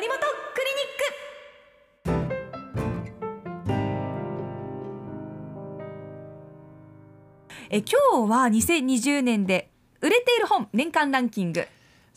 森本クリニック。え今日は2020年で売れている本年間ランキング。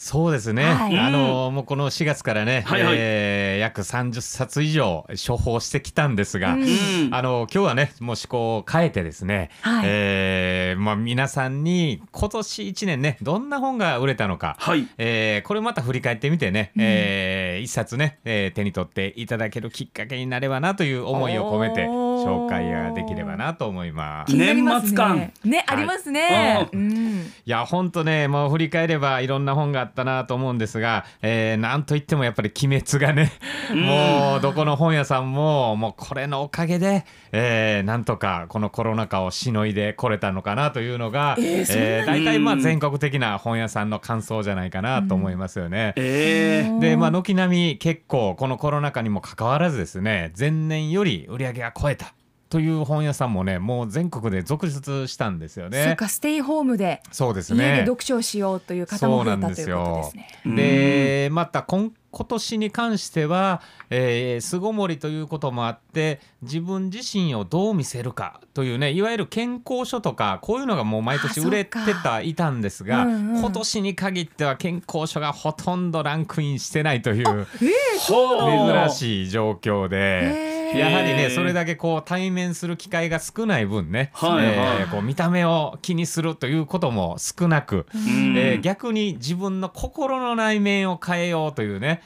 そうですね、はい。あのもうこの4月からね、はいはい。えー約30冊以上処方してきたんですが、うん。あの今日はねもう思考を変えてですね、はい。えーまあ、皆さんに今年1年ねどんな本が売れたのか、はい。えーこれまた振り返ってみてね、えー一冊ね、えー手に取っていただけるきっかけになればなという思いを込めて紹介ができればなと思います。年末感。ね。ね、ありますね、ううん。いや本当ねもう振り返ればいろんな本があったなと思うんですが、えーなんといってもやっぱり「鬼滅」がねもうどこの本屋さんももうこれのおかげで、えーなんとかこのコロナ禍をしのいでこれたのかなというのが、えーえー大体まあ全国的な本屋さんの感想じゃないかなと思いますよね。えー。でまあ軒並み結構このコロナ禍にもかかわらずですね前年より売り上げが超えたという本屋さんもねもう全国で続出したんですよね。そうかステイホームでそうです家でね。読書をしようという方も増えたということですね。でまた今今年に関しては、えー巣ごもりということもあって自分自身をどう見せるかというねいわゆる健康書とかこういうのがもう毎年あ売れてたいたんですが、うんうん。今年に限っては健康書がほとんどランクインしてないというええそう。なんだ珍しい状況で。やはりねそれだけこう対面する機会が少ない分ね、はいはい。えーこう見た目を気にするということも少なく、うん。えー逆に自分の心の内面を変えようというね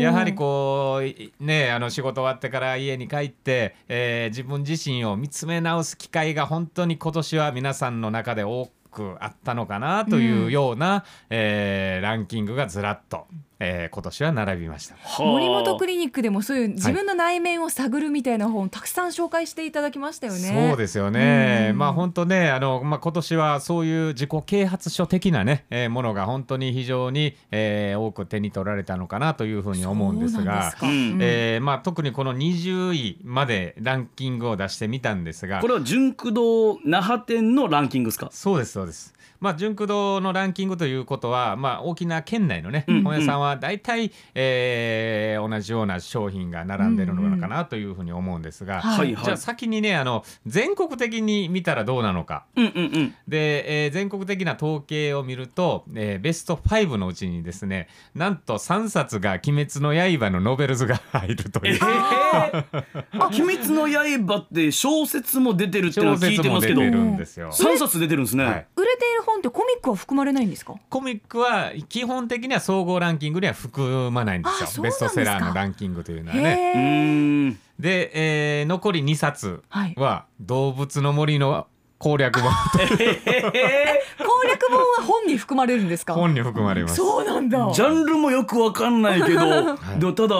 やはりこうねあの仕事終わってから家に帰って、えー自分自身を見つめ直す機会が本当に今年は皆さんの中で多くあったのかなというような、えーランキングがずらっと、えー今年は並びました。森本クリニックでもそういう自分の内面を探るみたいな本をたくさん紹介していただきましたよね。そうですよね、うん。まあ本当ねあの、まあ、今年はそういう自己啓発書的なね、えーものが本当に非常に、えー多く手に取られたのかなというふうに思うんですがですか。うん。えーまあ、特にこの20位までランキングを出してみたんですがこれは純駆動那覇店のランキングですか？そうですそうです。まあ、純駆動のランキングということは、まあ、大きな県内のね、うん本屋さんは大体、えー同じような商品が並んでるのかなというふうに思うんですが、はいはい。じゃあ先にねあの全国的に見たらどうなのか。うんうんうん。で、えー全国的な統計を見ると、えーベスト5のうちにですねなんと3冊が「鬼滅の刃」のノベルズが入るとえいう。ー、鬼滅の刃って小説も出てるっていうの小は聞いてますけど。説も出てるんですよ。3冊出てるんですね、はい。売れている本ってコミックは含まれないんですか？コミックは基本的には総合ランキングには含まないんですよベストセラーのランキングというのはね。で、えー残り2冊はいは「動物の森の攻略本」攻略本は本に含まれるんですか？本に含まれます。そうなんだ。ジャンルもよくわかんないけど、でもただ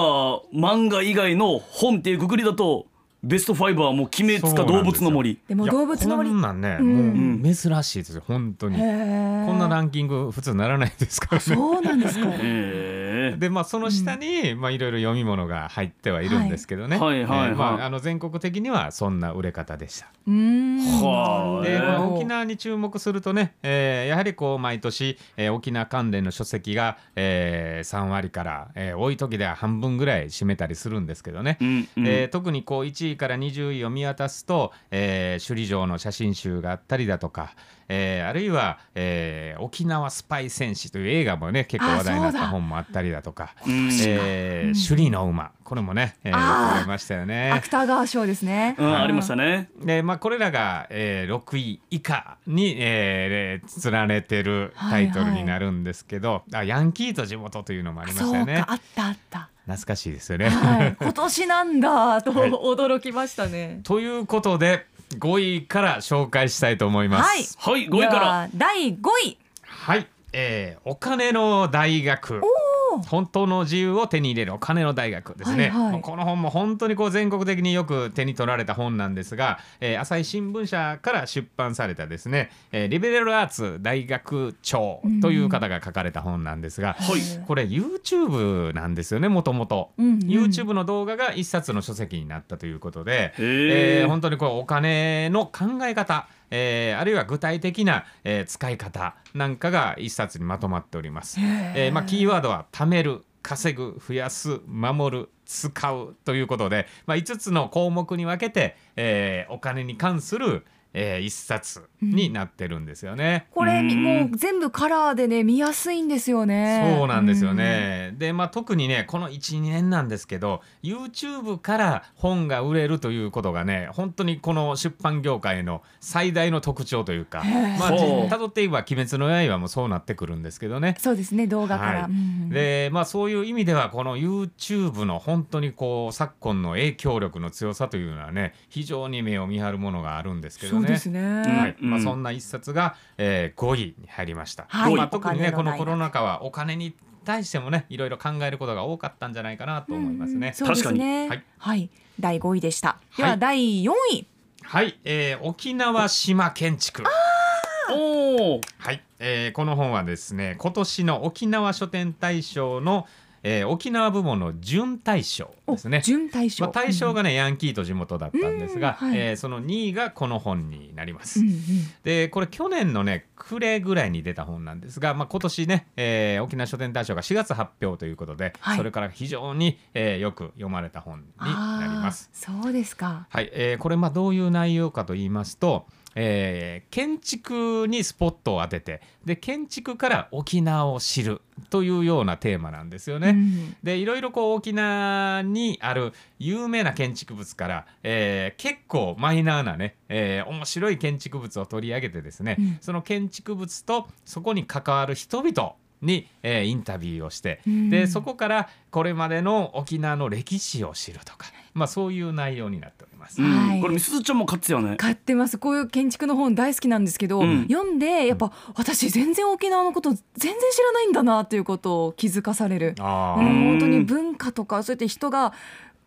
漫画以外の本っていうくくりだとベスト5はもう鬼滅か動物の森でも動物の森こんなんね、んもう珍しいですよ本当に。こんなランキング普通ならないですからね。そうなんですか。へーでまあその下に、まあいろいろ読み物が入ってはいるんですけどね。はいはいはいはい。えーまああの全国的にはそんな売れ方でした。うーん。はあ。で、えーまあ、沖縄に注目するとね、えーやはりこう毎年、えー沖縄関連の書籍が、えー3割から、えー多い時では半分ぐらい占めたりするんですけどね、うんうん。えー特にこう1位から20位を見渡すと、えー首里城の写真集があったりだとか、えーあるいは、えー沖縄スパイ戦士という映画もね結構話題になった本もあったりだとか、うんえー首里の馬これもね、えー、あー取れましたよね。芥川賞ですね。うん、ありましたねでまあ、これらが、えー6位以下に、えー連ねてるタイトルになるんですけど、あヤンキーと地元というのもありましたそうよねかあったあった。懐かしいですよね。はい。今年なんだとはい驚きましたね。ということで5位から紹介したいと思います。はい。はい5位かでらは第5位。はい、えーお金の大学本当の自由を手に入れるお金の大学ですね、はいはい。この本も本当にこう全国的によく手に取られた本なんですが、えー朝日新聞社から出版されたですね、えーリベラルアーツ大学長という方が書かれた本なんですが、はい。これ YouTube なんですよねもともと。うんうん。YouTube の動画が一冊の書籍になったということで、えー本当にこうお金の考え方、えーあるいは具体的な、えー使い方なんかが一冊にまとまっております。えーまあ、キーワードは貯める稼ぐ増やす守る使うということで、まあ、5つの項目に分けて、えーお金に関する、えー一冊になってるんですよね。これうんもう全部カラーでね見やすいんですよね。そうなんですよね。で、まあ、特にね、この1、2年なんですけど、YouTube から本が売れるということがね、本当にこの出版業界の最大の特徴というか、まあ、ほうたどっていけば、鬼滅の刃もそうなってくるんですけどね。そうですね動画から。でまあ、そういう意味ではこの YouTube の本当にこう昨今の影響力の強さというのはね非常に目を見張るものがあるんですけどね。ですね。はいまあ、うんそんな一冊が、えー5位に入りました。はいまあ、特にねこのコロナ禍はお金に対してもねいろいろ考えることが多かったんじゃないかなと思いますね。そうですね。確かにはい、第5位でした。でははい第4位。はい、えー沖縄島建築。おおはい、えーこの本はですね今年の沖縄書店大賞の、えー沖縄部門の準大賞おですね。準大賞。まあ、大賞がね、ヤンキーと地元だったんですが、うんはいえーその2位がこの本になります。うんうんでこれ去年のね暮れぐらいに出た本なんですが、まあ、今年ね、えー沖縄書店大賞が4月発表ということで、はいそれから非常に、えーよく読まれた本になります。そうですか。はい、えーこれまあどういう内容かと言いますと、えー建築にスポットを当ててで建築から沖縄を知るというようなテーマなんですよね。うん。でいろいろこう沖縄にある有名な建築物から、えー結構マイナーなね、えー面白い建築物を取り上げてですね、うん。その建築物とそこに関わる人々に、えーインタビューをして、うん。でそこからこれまでの沖縄の歴史を知るとか、まあ、そういう内容になっております。うん。はい。これみすずちゃんも買ってたよね。買ってます。こういう建築の本大好きなんですけど、うん。読んでやっぱ私全然沖縄のこと全然知らないんだなっていうことを気づかされる、本当に文化とかそうやって人が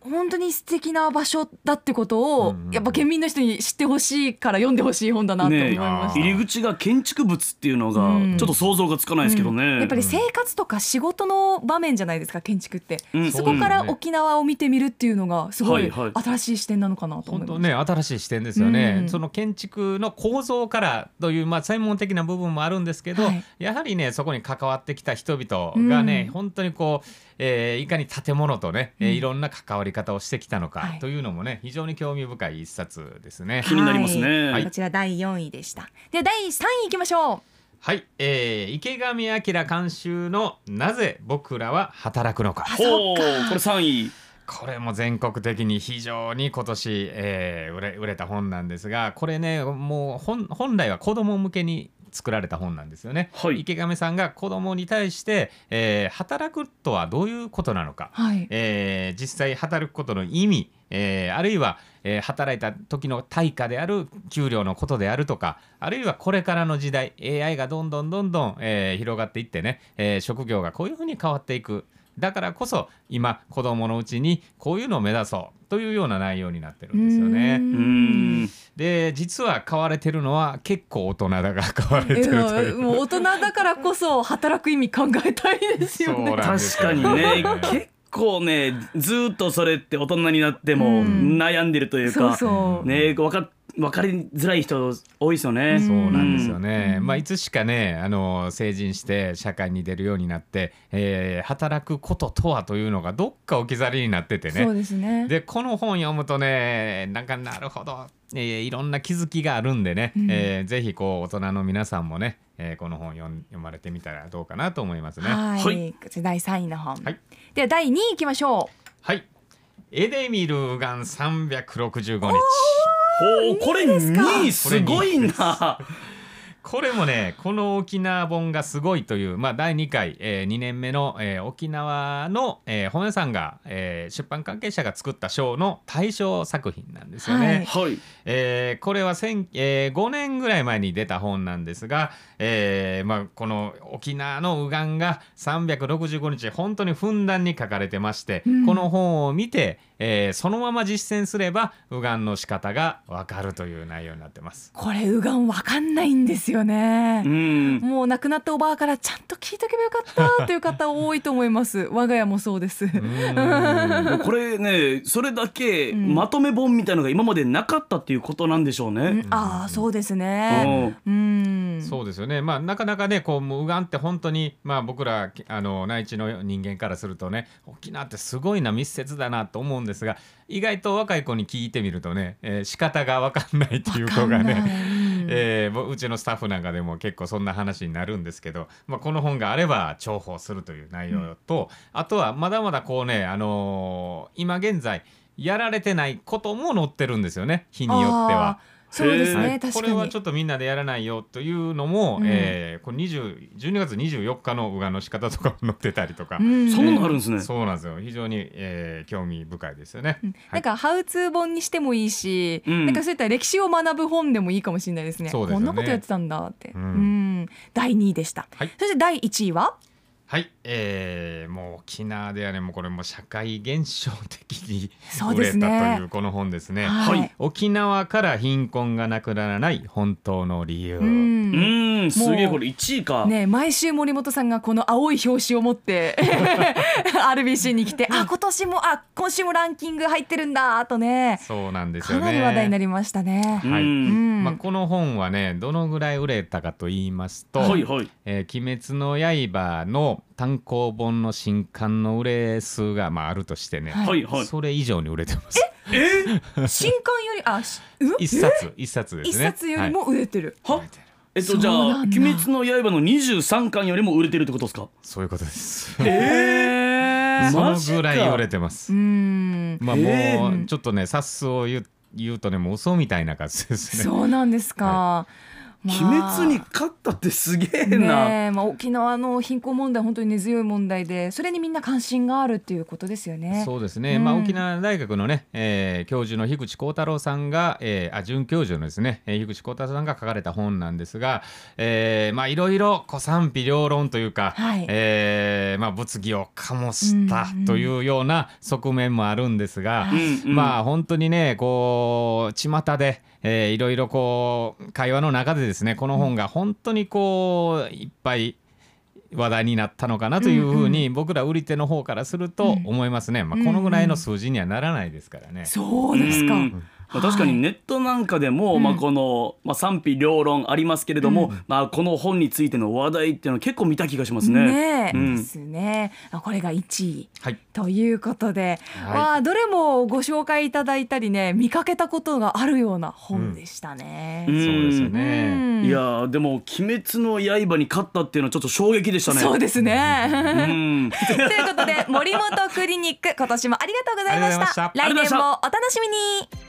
本当に素敵な場所だってことを、うんうんやっぱ県民の人に知ってほしいから読んでほしい本だなと思いました。ね入り口が建築物っていうのがうん。ちょっと想像がつかないですけどね、うん。やっぱり生活とか仕事の場面じゃないですか建築って、うん。そこから沖縄を見てみるっていうのがすごいはいはい。新しい視点なのかなと思います。本当ね新しい視点ですよね、うん。その建築の構造からという、まあ、専門的な部分もあるんですけど、はい。やはりねそこに関わってきた人々がね、うん。本当にこう、えーいかに建物とね、えーうんいろんな関わり方をしてきたのかはい。というのもね非常に興味深い一冊ですね。気になりますね。はい。こちら第4位でした。では第3位いきましょはい、えー池上彰監修の「なぜ僕らは働くのか」ほうこれ3位。これも全国的に非常に今年、えー売れ売れた本なんですがこれねもう本本来は子供向けに作られた本なんですよね。はい池上さんが子供に対して、えー働くとはどういうことなのか、う。はい。えー実際働くことの意味、えーあるいは、えー働いた時の対価である給料のことであるとかあるいはこれからの時代 AI がどんどんどんどん、えー広がっていってね、えー職業がこういうふうに変わっていくだからこそ今子供のうちにこういうのを目指そうというような内容になってるんですようね。で実は買われてるのは結構大人だが買われているという。やもう大人だからこそ働く意味考えたいですよね。なんです確よかにね結構ねずーっとそれって大人になってもうん悩んでるというそうか、そう。ね分か分かりづらい人多いですよね。うんそうなんですよね、うん。まあ、いつしかねあの成人して社会に出るようになって、えー働くこととはというのがどっか置き去りになっててそうねですね。でこの本読むとねなんかなるほど、えーいろんな気づきがあるんでね、うん。えーぜひこう大人の皆さんもね、えーこの本読ん読まれてみたらどうかなと思いますね。はい。はい。こちら第3位の本。はい。では第2位いきましょはい。エデミルガン365日ほうこれ2位すごいな。これもねこの沖縄本がすごいという、まあ、第2回、え2年目の、えー沖縄の、えー本屋さんが、えー出版関係者が作った賞の大賞作品なんですよね。はいはい。えーこれは1000、えー5年ぐらい前に出た本なんですが、えーまあ、この沖縄の右岸が365日本当にふんだんに書かれてまして、うんこの本を見て、えーそのまま実践すれば右岸の仕方がわかるという内容になってます。う。これ右岸わかんないんですよよねう。んもう亡くなったおばあからちゃんと聞いとけばよかったという方多いと思います。我が家もそうです。うん これねそれだけんまとめ本みたいのが今までなかったっていうことなんでしょううんね。ああそうですね。うん。そうですよね、まあ、なかなかねこう無眼って本当に、まあ、僕らきあの内地の人間からするとね沖縄ってすごいな密接だなと思うんですが意外と若い子に聞いてみるとね、えー仕方が分かんないっていう子がわかんないね。うん。えーぼうちのスタッフなんかでも結構そんな話になるんですけど、まあ、この本があれば重宝するという内容と、あとはまだまだこうね、あのー今現在やられてないことも載ってるんですよね日によってはそうですね、はい、確かに。これはちょっとみんなでやらないよというのも、うん。えーこれ20 12月24日のうがの仕方とかも載ってたりとか、うんそんなのあるんですね。そうなんですよ。非常に、えー興味深いですよね。うん。はいなんかハウツー本にしてもいいし、うん。なんかそういった歴史を学ぶ本でもいいかもしれないですね。そうですよね。こんなことやってたんだって。ううん。ん、第2位でした。はい。そして第1位は？はい、えーもう沖縄ではねもうこれもう社会現象的に そう売れですね たというこの本ですね。はいはい沖縄から貧困がなくならない本当の理由。う。うんんすげえこれ1位か。ね、毎週森本さんがこの青い表紙を持って RBC に来てあ今年もあ今週もランキング入ってるんだとねそうなんですよね。かなり話題になりましたね。はいうんうんまあ、この本はねどのぐらい売れたかと言いますと「はいはい。えー鬼滅の刃」の単行本の新刊の売れ数が、まあ、あるとしてね、はいはいはい。それ以上に売れてます。え？新刊よりあしう一冊一冊で一すね。冊よりも売れてる。は？えっとじゃあ「そうなんだ鬼滅の刃」の23巻よりも売れてるってことですか？そういうことです。えー そのマジかぐらい売れてますう。ん。まあもうちょっとね冊数を言う言うとねもう嘘みたいな数ですね。そうなんですか。まあ鬼滅に勝ったってすげえな。ねえまあ、沖縄の貧困問題本当に根強い問題でそれにみんな関心があるっていうことですよね。そうですね、うんまあ、沖縄大学のね、えー教授の樋口幸太郎さんが、えーあ准教授のですね、えー樋口幸太郎さんが書かれた本なんですが、えーまあいろいろ賛否両論というか、はいえーまあ、物議を醸したというような側面もあるんですが、はいうんうんまあ本当にねこう巷で、えーいろいろこう会話の中でですねこの本が本当にこういっぱい話題になったのかなというふうに僕ら売り手の方からするとうん思いますね、まあ、このぐらいの数字にはならないですからね。そうですか。うんまあ、確かにネットなんかでも、うんまあ、この、まあ、賛否両論ありますけれども、まあ、この本についての話題っていうのは結構見た気がしますね。ねえ、うんですね。あこれが1位。はいということで、はいわあどれもご紹介いただいたりね見かけたことがあるような本でしたね。うんそうですようね。んいやーでも「鬼滅の刃」に勝ったっていうのはちょっと衝撃でしたね。そうですうね。ん ということで森本クリニック今年もありがとうございました。ありがとうございました来年もお楽しみに。